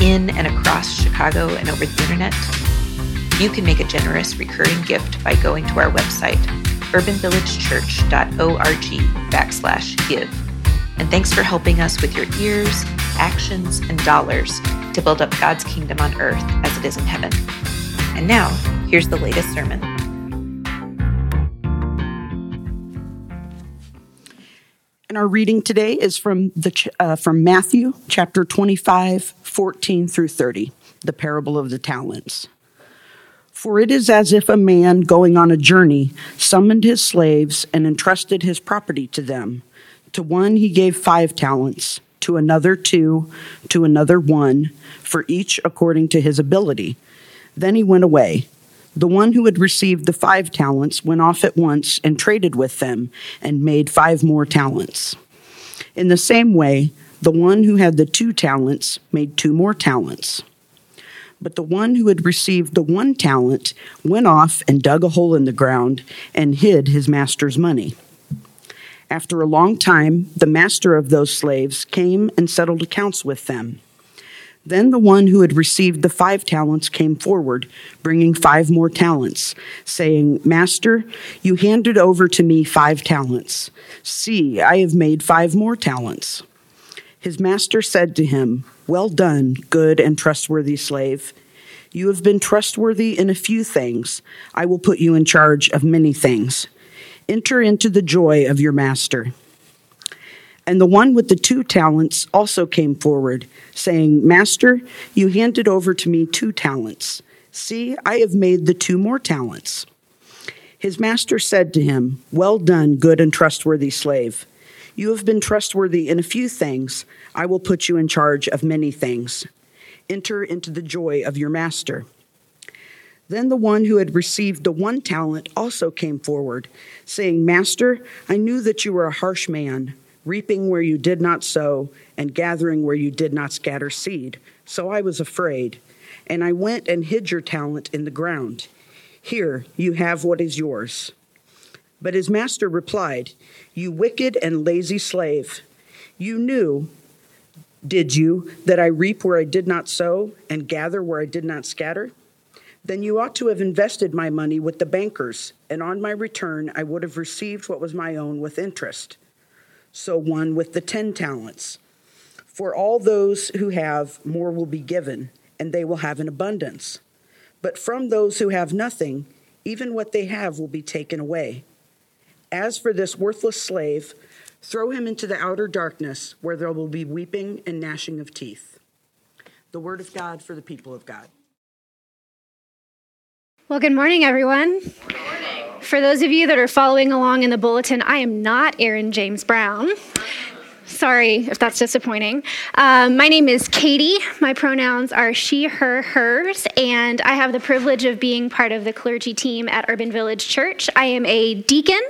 in and across Chicago and over the internet? You can make a generous recurring gift by going to our website, urbanvillagechurch.org backslash give. And thanks for helping us with your ears, actions, and dollars to build up God's kingdom on earth as it is in heaven. And now, here's the latest sermon. And our reading today is from the uh, from Matthew chapter 25, 14 through 30, the parable of the talents. For it is as if a man going on a journey summoned his slaves and entrusted his property to them. To one he gave five talents, to another two, to another one, for each according to his ability. Then he went away. The one who had received the five talents went off at once and traded with them and made five more talents. In the same way, the one who had the two talents made two more talents. But the one who had received the one talent went off and dug a hole in the ground and hid his master's money. After a long time, the master of those slaves came and settled accounts with them. Then the one who had received the five talents came forward, bringing five more talents, saying, Master, you handed over to me five talents. See, I have made five more talents. His master said to him, Well done, good and trustworthy slave. You have been trustworthy in a few things. I will put you in charge of many things. Enter into the joy of your master. And the one with the two talents also came forward, saying, Master, you handed over to me two talents. See, I have made the two more talents. His master said to him, Well done, good and trustworthy slave. You have been trustworthy in a few things. I will put you in charge of many things. Enter into the joy of your master. Then the one who had received the one talent also came forward, saying, Master, I knew that you were a harsh man reaping where you did not sow, and gathering where you did not scatter seed. So I was afraid, and I went and hid your talent in the ground. Here, you have what is yours. But his master replied, You wicked and lazy slave, you knew, did you, that I reap where I did not sow, and gather where I did not scatter? Then you ought to have invested my money with the bankers, and on my return I would have received what was my own with interest so one with the ten talents. For all those who have, more will be given, and they will have an abundance. But from those who have nothing, even what they have will be taken away. As for this worthless slave, throw him into the outer darkness, where there will be weeping and gnashing of teeth. The word of God for the people of God. Well, good morning, everyone. Good morning. For those of you that are following along in the bulletin, I am not Erin James Brown. Sorry if that's disappointing. Um, my name is Katie. My pronouns are she, her, hers, and I have the privilege of being part of the clergy team at Urban Village Church. I am a deacon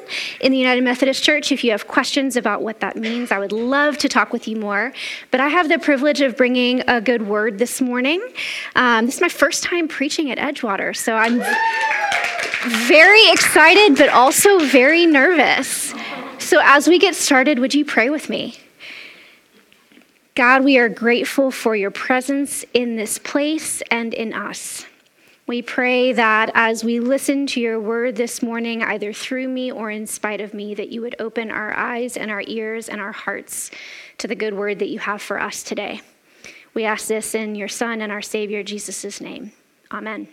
in the United Methodist Church. If you have questions about what that means, I would love to talk with you more. But I have the privilege of bringing a good word this morning. Um, this is my first time preaching at Edgewater, so I'm very excited, but also very nervous. So, as we get started, would you pray with me? God, we are grateful for your presence in this place and in us. We pray that as we listen to your word this morning, either through me or in spite of me, that you would open our eyes and our ears and our hearts to the good word that you have for us today. We ask this in your Son and our Savior, Jesus' name. Amen.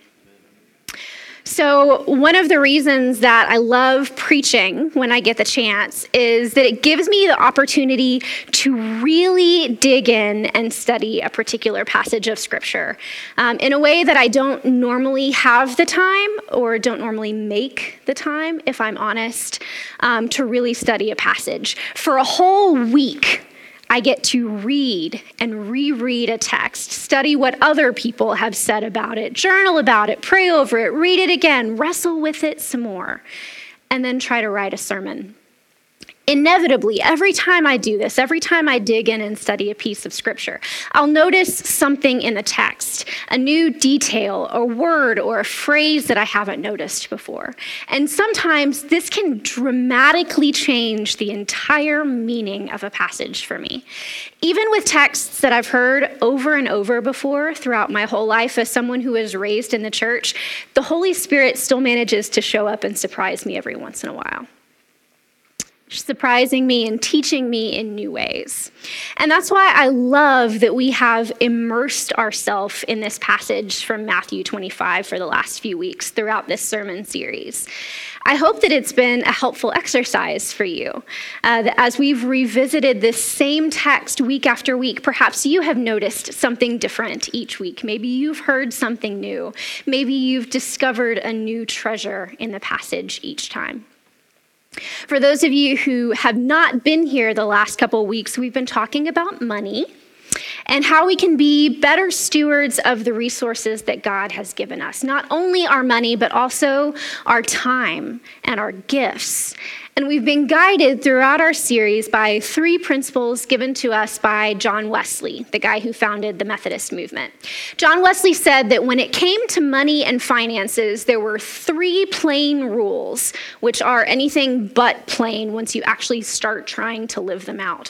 So, one of the reasons that I love preaching when I get the chance is that it gives me the opportunity to really dig in and study a particular passage of Scripture um, in a way that I don't normally have the time or don't normally make the time, if I'm honest, um, to really study a passage. For a whole week, I get to read and reread a text, study what other people have said about it, journal about it, pray over it, read it again, wrestle with it some more, and then try to write a sermon inevitably, every time I do this, every time I dig in and study a piece of scripture, I'll notice something in the text, a new detail, a word, or a phrase that I haven't noticed before. And sometimes this can dramatically change the entire meaning of a passage for me. Even with texts that I've heard over and over before throughout my whole life as someone who was raised in the church, the Holy Spirit still manages to show up and surprise me every once in a while surprising me and teaching me in new ways. And that's why I love that we have immersed ourselves in this passage from Matthew 25 for the last few weeks throughout this sermon series. I hope that it's been a helpful exercise for you. Uh, as we've revisited this same text week after week, perhaps you have noticed something different each week. Maybe you've heard something new. Maybe you've discovered a new treasure in the passage each time. For those of you who have not been here the last couple weeks, we've been talking about money and how we can be better stewards of the resources that God has given us. Not only our money, but also our time and our gifts. And we've been guided throughout our series by three principles given to us by John Wesley, the guy who founded the Methodist movement. John Wesley said that when it came to money and finances, there were three plain rules, which are anything but plain once you actually start trying to live them out.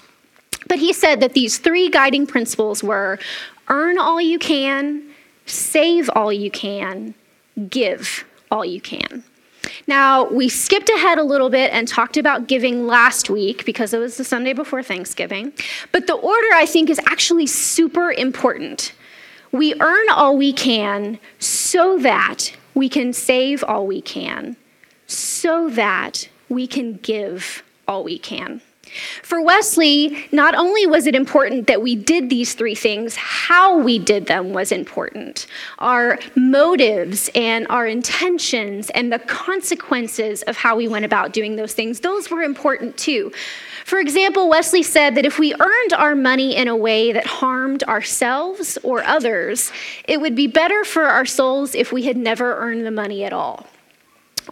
But he said that these three guiding principles were earn all you can, save all you can, give all you can. Now, we skipped ahead a little bit and talked about giving last week because it was the Sunday before Thanksgiving. But the order, I think, is actually super important. We earn all we can so that we can save all we can, so that we can give all we can. For Wesley, not only was it important that we did these three things, how we did them was important. Our motives and our intentions and the consequences of how we went about doing those things, those were important too. For example, Wesley said that if we earned our money in a way that harmed ourselves or others, it would be better for our souls if we had never earned the money at all.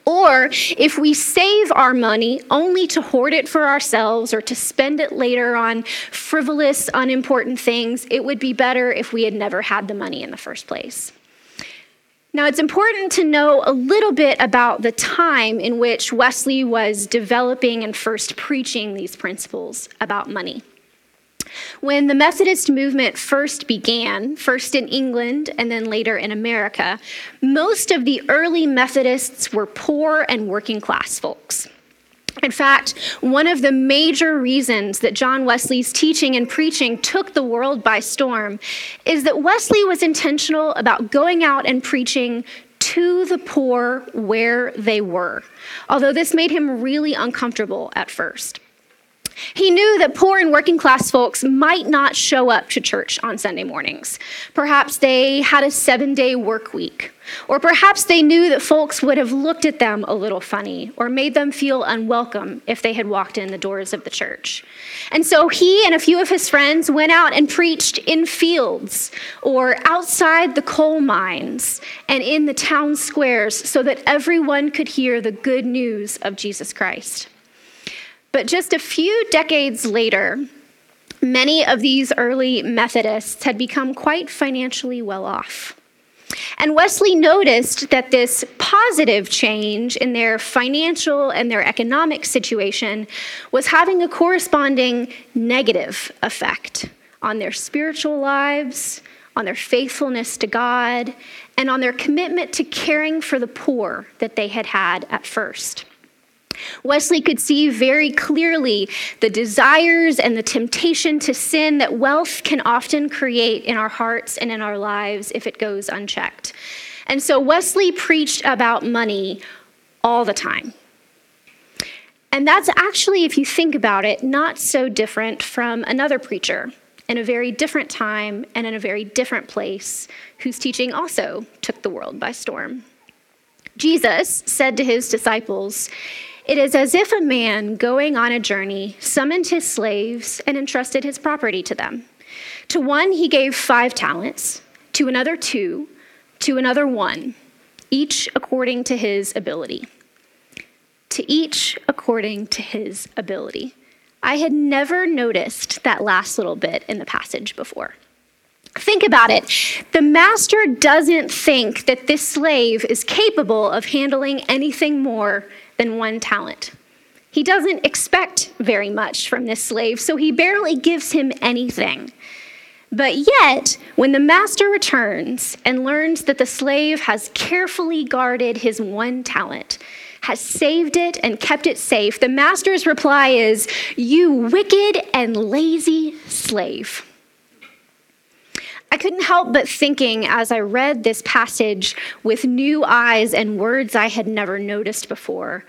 Or if we save our money only to hoard it for ourselves or to spend it later on frivolous, unimportant things, it would be better if we had never had the money in the first place. Now, it's important to know a little bit about the time in which Wesley was developing and first preaching these principles about money. When the Methodist movement first began, first in England and then later in America, most of the early Methodists were poor and working class folks. In fact, one of the major reasons that John Wesley's teaching and preaching took the world by storm is that Wesley was intentional about going out and preaching to the poor where they were, although this made him really uncomfortable at first. He knew that poor and working class folks might not show up to church on Sunday mornings. Perhaps they had a seven day work week. Or perhaps they knew that folks would have looked at them a little funny or made them feel unwelcome if they had walked in the doors of the church. And so he and a few of his friends went out and preached in fields or outside the coal mines and in the town squares so that everyone could hear the good news of Jesus Christ. But just a few decades later, many of these early Methodists had become quite financially well off. And Wesley noticed that this positive change in their financial and their economic situation was having a corresponding negative effect on their spiritual lives, on their faithfulness to God, and on their commitment to caring for the poor that they had had at first. Wesley could see very clearly the desires and the temptation to sin that wealth can often create in our hearts and in our lives if it goes unchecked. And so Wesley preached about money all the time. And that's actually, if you think about it, not so different from another preacher in a very different time and in a very different place whose teaching also took the world by storm. Jesus said to his disciples, It is as if a man going on a journey summoned his slaves and entrusted his property to them. To one he gave five talents, to another two, to another one, each according to his ability. To each according to his ability. I had never noticed that last little bit in the passage before. Think about it. The master doesn't think that this slave is capable of handling anything more than one talent. He doesn't expect very much from this slave, so he barely gives him anything. But yet, when the master returns and learns that the slave has carefully guarded his one talent, has saved it and kept it safe, the master's reply is, You wicked and lazy slave. I couldn't help but thinking as I read this passage with new eyes and words I had never noticed before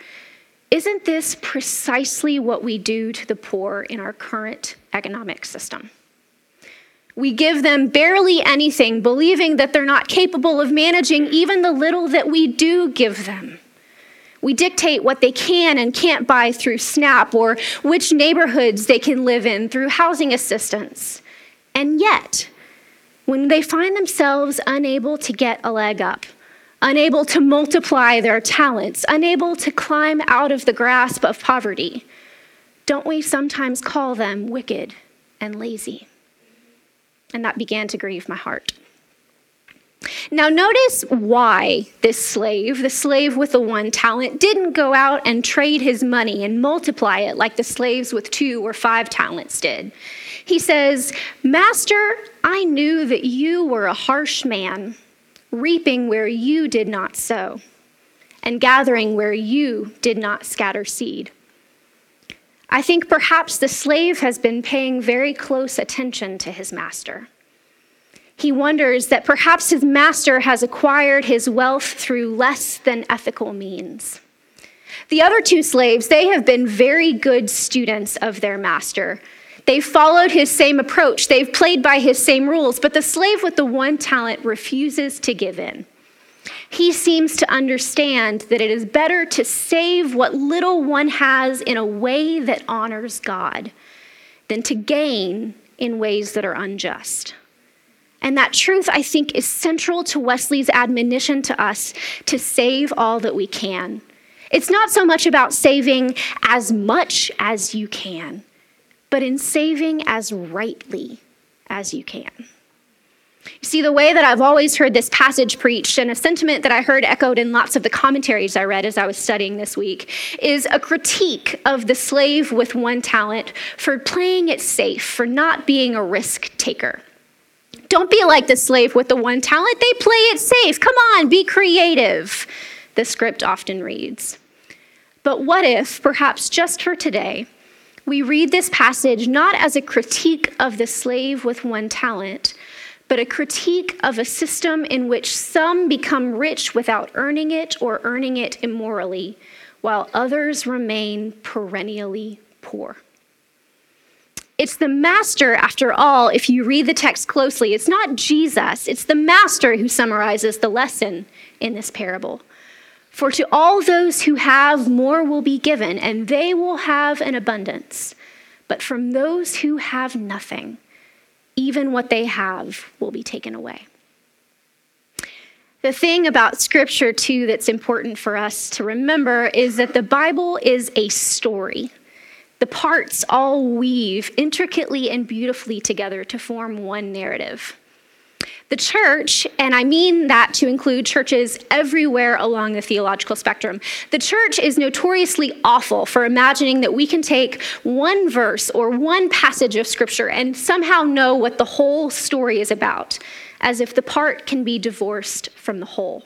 isn't this precisely what we do to the poor in our current economic system? We give them barely anything, believing that they're not capable of managing even the little that we do give them. We dictate what they can and can't buy through SNAP or which neighborhoods they can live in through housing assistance. And yet, when they find themselves unable to get a leg up, unable to multiply their talents, unable to climb out of the grasp of poverty, don't we sometimes call them wicked and lazy? And that began to grieve my heart. Now, notice why this slave, the slave with the one talent, didn't go out and trade his money and multiply it like the slaves with two or five talents did. He says, Master, I knew that you were a harsh man, reaping where you did not sow, and gathering where you did not scatter seed. I think perhaps the slave has been paying very close attention to his master. He wonders that perhaps his master has acquired his wealth through less than ethical means. The other two slaves, they have been very good students of their master, They've followed his same approach, they've played by his same rules, but the slave with the one talent refuses to give in. He seems to understand that it is better to save what little one has in a way that honors God than to gain in ways that are unjust. And that truth, I think, is central to Wesley's admonition to us to save all that we can. It's not so much about saving as much as you can, but in saving as rightly as you can. You see, the way that I've always heard this passage preached, and a sentiment that I heard echoed in lots of the commentaries I read as I was studying this week, is a critique of the slave with one talent for playing it safe, for not being a risk taker. Don't be like the slave with the one talent. They play it safe. Come on, be creative, the script often reads. But what if, perhaps just for today, we read this passage not as a critique of the slave with one talent, but a critique of a system in which some become rich without earning it or earning it immorally, while others remain perennially poor. It's the master, after all, if you read the text closely. It's not Jesus, it's the master who summarizes the lesson in this parable. For to all those who have, more will be given, and they will have an abundance. But from those who have nothing, even what they have will be taken away. The thing about scripture, too, that's important for us to remember is that the Bible is a story. The parts all weave intricately and beautifully together to form one narrative. The church, and I mean that to include churches everywhere along the theological spectrum, the church is notoriously awful for imagining that we can take one verse or one passage of scripture and somehow know what the whole story is about, as if the part can be divorced from the whole.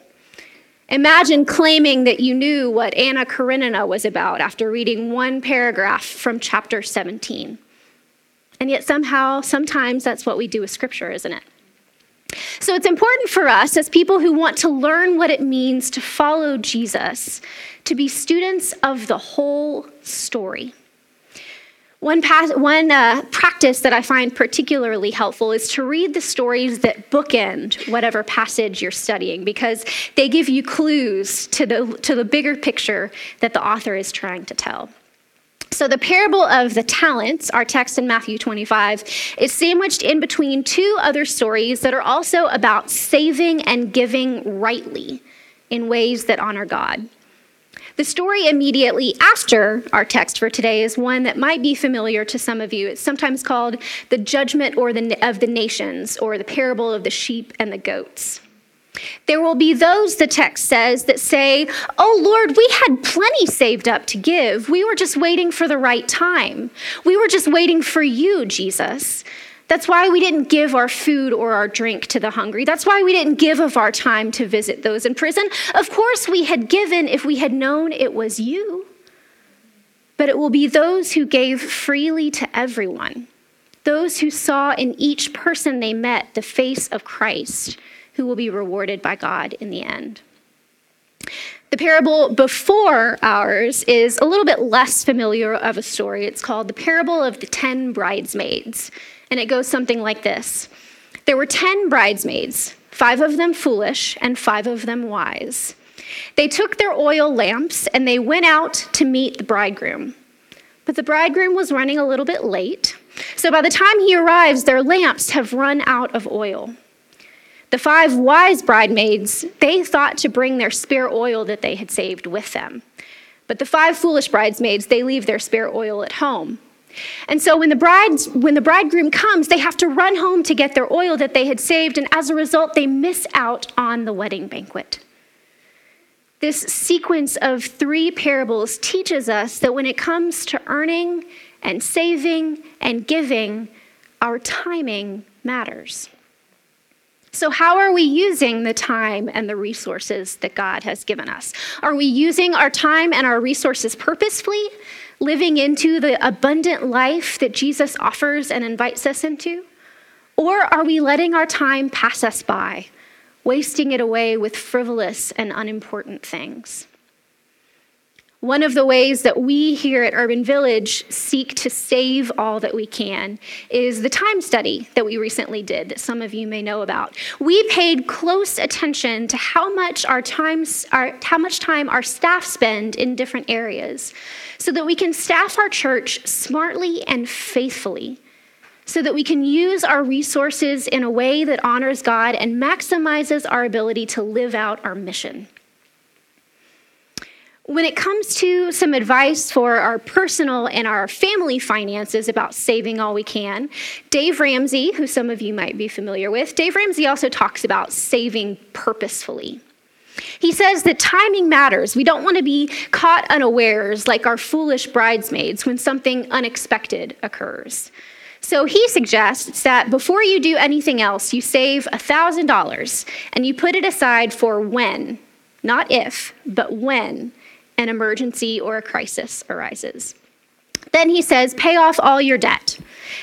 Imagine claiming that you knew what Anna Karenina was about after reading one paragraph from chapter 17. And yet, somehow, sometimes that's what we do with scripture, isn't it? So it's important for us as people who want to learn what it means to follow Jesus to be students of the whole story. One, one uh, practice that I find particularly helpful is to read the stories that bookend whatever passage you're studying because they give you clues to the, to the bigger picture that the author is trying to tell. So, the parable of the talents, our text in Matthew 25, is sandwiched in between two other stories that are also about saving and giving rightly in ways that honor God. The story immediately after our text for today is one that might be familiar to some of you. It's sometimes called the judgment or the, of the nations or the parable of the sheep and the goats. There will be those, the text says, that say, Oh Lord, we had plenty saved up to give. We were just waiting for the right time. We were just waiting for you, Jesus. That's why we didn't give our food or our drink to the hungry. That's why we didn't give of our time to visit those in prison. Of course, we had given if we had known it was you. But it will be those who gave freely to everyone, those who saw in each person they met the face of Christ who will be rewarded by God in the end. The parable before ours is a little bit less familiar of a story. It's called the parable of the ten bridesmaids, and it goes something like this There were ten bridesmaids, five of them foolish and five of them wise. They took their oil lamps and they went out to meet the bridegroom. But the bridegroom was running a little bit late, so by the time he arrives, their lamps have run out of oil. The five wise bridesmaids, they thought to bring their spare oil that they had saved with them. But the five foolish bridesmaids, they leave their spare oil at home. And so when the brides when the bridegroom comes, they have to run home to get their oil that they had saved and as a result they miss out on the wedding banquet. This sequence of three parables teaches us that when it comes to earning and saving and giving, our timing matters. So, how are we using the time and the resources that God has given us? Are we using our time and our resources purposefully, living into the abundant life that Jesus offers and invites us into? Or are we letting our time pass us by, wasting it away with frivolous and unimportant things? One of the ways that we here at Urban Village seek to save all that we can is the time study that we recently did that some of you may know about. We paid close attention to how much our time, our, how much time our staff spend in different areas so that we can staff our church smartly and faithfully so that we can use our resources in a way that honors God and maximizes our ability to live out our mission. When it comes to some advice for our personal and our family finances about saving all we can, Dave Ramsey, who some of you might be familiar with, Dave Ramsey also talks about saving purposefully. He says that timing matters. We don't want to be caught unawares like our foolish bridesmaids when something unexpected occurs. So he suggests that before you do anything else, you save $1,000 and you put it aside for when, not if, but when an emergency or a crisis arises. Then he says, pay off all your debt.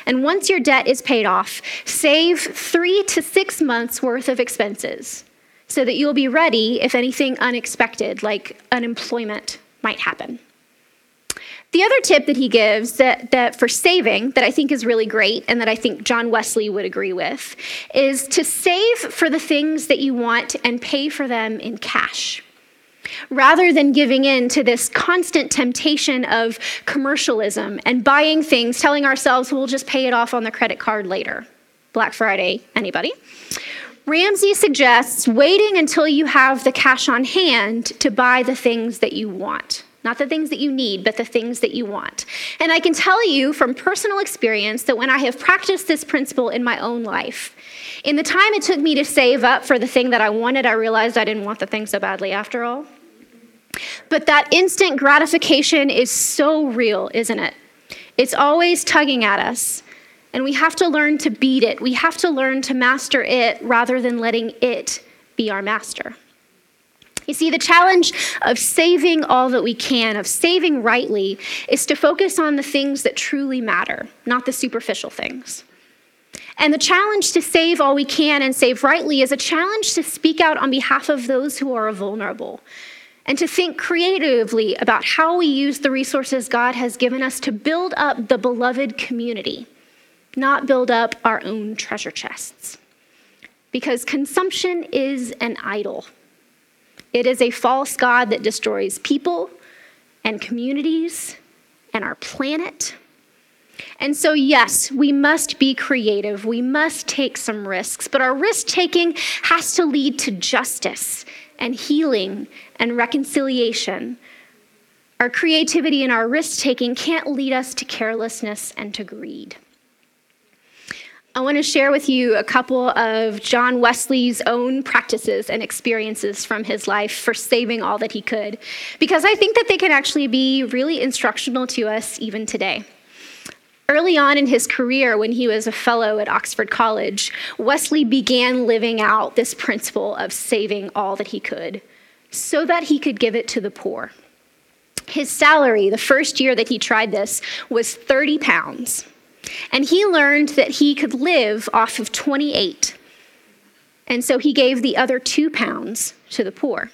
And once your debt is paid off, save three to six months worth of expenses so that you'll be ready if anything unexpected, like unemployment, might happen. The other tip that he gives that, that for saving, that I think is really great and that I think John Wesley would agree with, is to save for the things that you want and pay for them in cash rather than giving in to this constant temptation of commercialism and buying things, telling ourselves we'll just pay it off on the credit card later. Black Friday, anybody? Ramsey suggests waiting until you have the cash on hand to buy the things that you want. Not the things that you need, but the things that you want. And I can tell you from personal experience that when I have practiced this principle in my own life, in the time it took me to save up for the thing that I wanted, I realized I didn't want the thing so badly after all. But that instant gratification is so real, isn't it? It's always tugging at us. And we have to learn to beat it. We have to learn to master it rather than letting it be our master. You see, the challenge of saving all that we can, of saving rightly, is to focus on the things that truly matter, not the superficial things. And the challenge to save all we can and save rightly is a challenge to speak out on behalf of those who are vulnerable, and to think creatively about how we use the resources God has given us to build up the beloved community, not build up our own treasure chests. Because consumption is an idol. It is a false God that destroys people and communities and our planet. And so, yes, we must be creative. We must take some risks, but our risk taking has to lead to justice and healing and reconciliation. Our creativity and our risk taking can't lead us to carelessness and to greed. I want to share with you a couple of John Wesley's own practices and experiences from his life for saving all that he could, because I think that they can actually be really instructional to us even today. Early on in his career, when he was a fellow at Oxford College, Wesley began living out this principle of saving all that he could so that he could give it to the poor. His salary, the first year that he tried this, was 30 pounds. And he learned that he could live off of 28. And so he gave the other two pounds to the poor.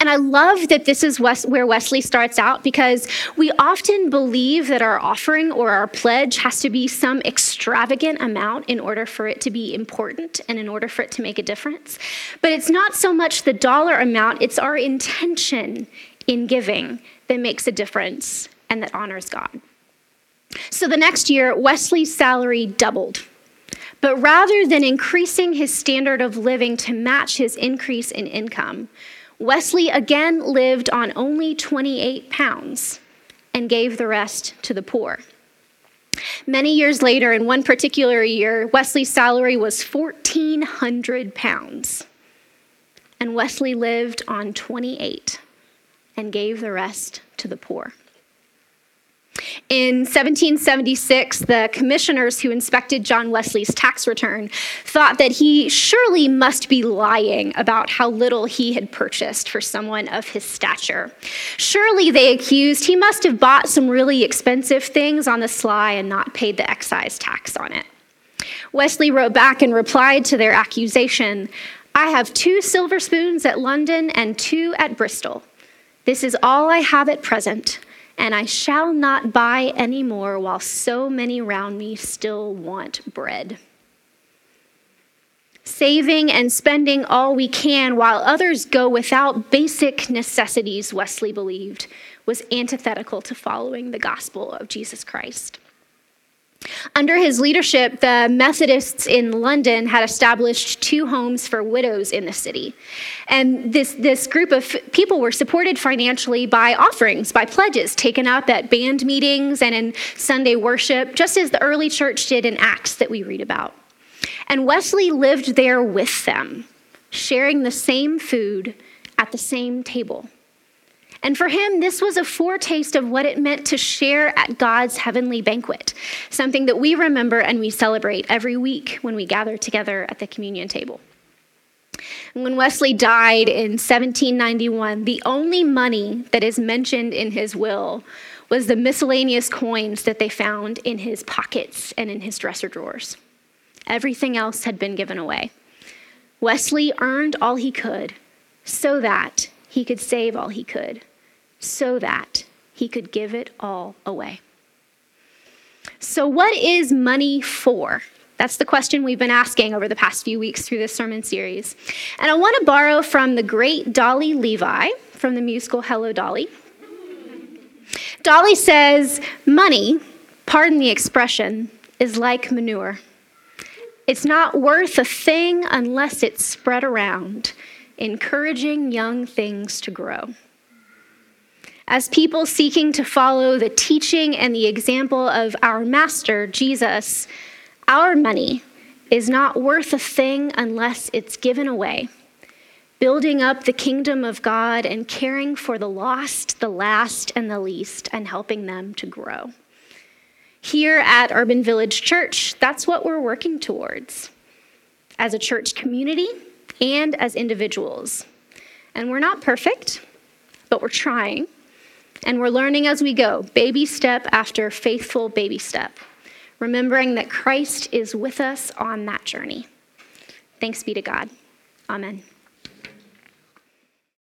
And I love that this is where Wesley starts out because we often believe that our offering or our pledge has to be some extravagant amount in order for it to be important and in order for it to make a difference. But it's not so much the dollar amount, it's our intention in giving that makes a difference and that honors God. So the next year, Wesley's salary doubled. But rather than increasing his standard of living to match his increase in income, Wesley again lived on only 28 pounds and gave the rest to the poor. Many years later, in one particular year, Wesley's salary was 1,400 pounds. And Wesley lived on 28 and gave the rest to the poor. In 1776, the commissioners who inspected John Wesley's tax return thought that he surely must be lying about how little he had purchased for someone of his stature. Surely, they accused, he must have bought some really expensive things on the sly and not paid the excise tax on it. Wesley wrote back and replied to their accusation I have two silver spoons at London and two at Bristol. This is all I have at present and I shall not buy any more while so many round me still want bread. Saving and spending all we can while others go without basic necessities, Wesley believed, was antithetical to following the gospel of Jesus Christ. Under his leadership, the Methodists in London had established two homes for widows in the city. And this, this group of people were supported financially by offerings, by pledges taken up at band meetings and in Sunday worship, just as the early church did in Acts that we read about. And Wesley lived there with them, sharing the same food at the same table. And for him, this was a foretaste of what it meant to share at God's heavenly banquet, something that we remember and we celebrate every week when we gather together at the communion table. When Wesley died in 1791, the only money that is mentioned in his will was the miscellaneous coins that they found in his pockets and in his dresser drawers. Everything else had been given away. Wesley earned all he could so that he could save all he could so that he could give it all away. So, what is money for? That's the question we've been asking over the past few weeks through this sermon series. And I want to borrow from the great Dolly Levi from the musical Hello Dolly. Dolly says, Money, pardon the expression, is like manure. It's not worth a thing unless it's spread around, encouraging young things to grow. As people seeking to follow the teaching and the example of our Master, Jesus, our money is not worth a thing unless it's given away. Building up the kingdom of God and caring for the lost, the last, and the least, and helping them to grow. Here at Urban Village Church, that's what we're working towards as a church community and as individuals. And we're not perfect, but we're trying. And we're learning as we go, baby step after faithful baby step, remembering that Christ is with us on that journey. Thanks be to God. Amen.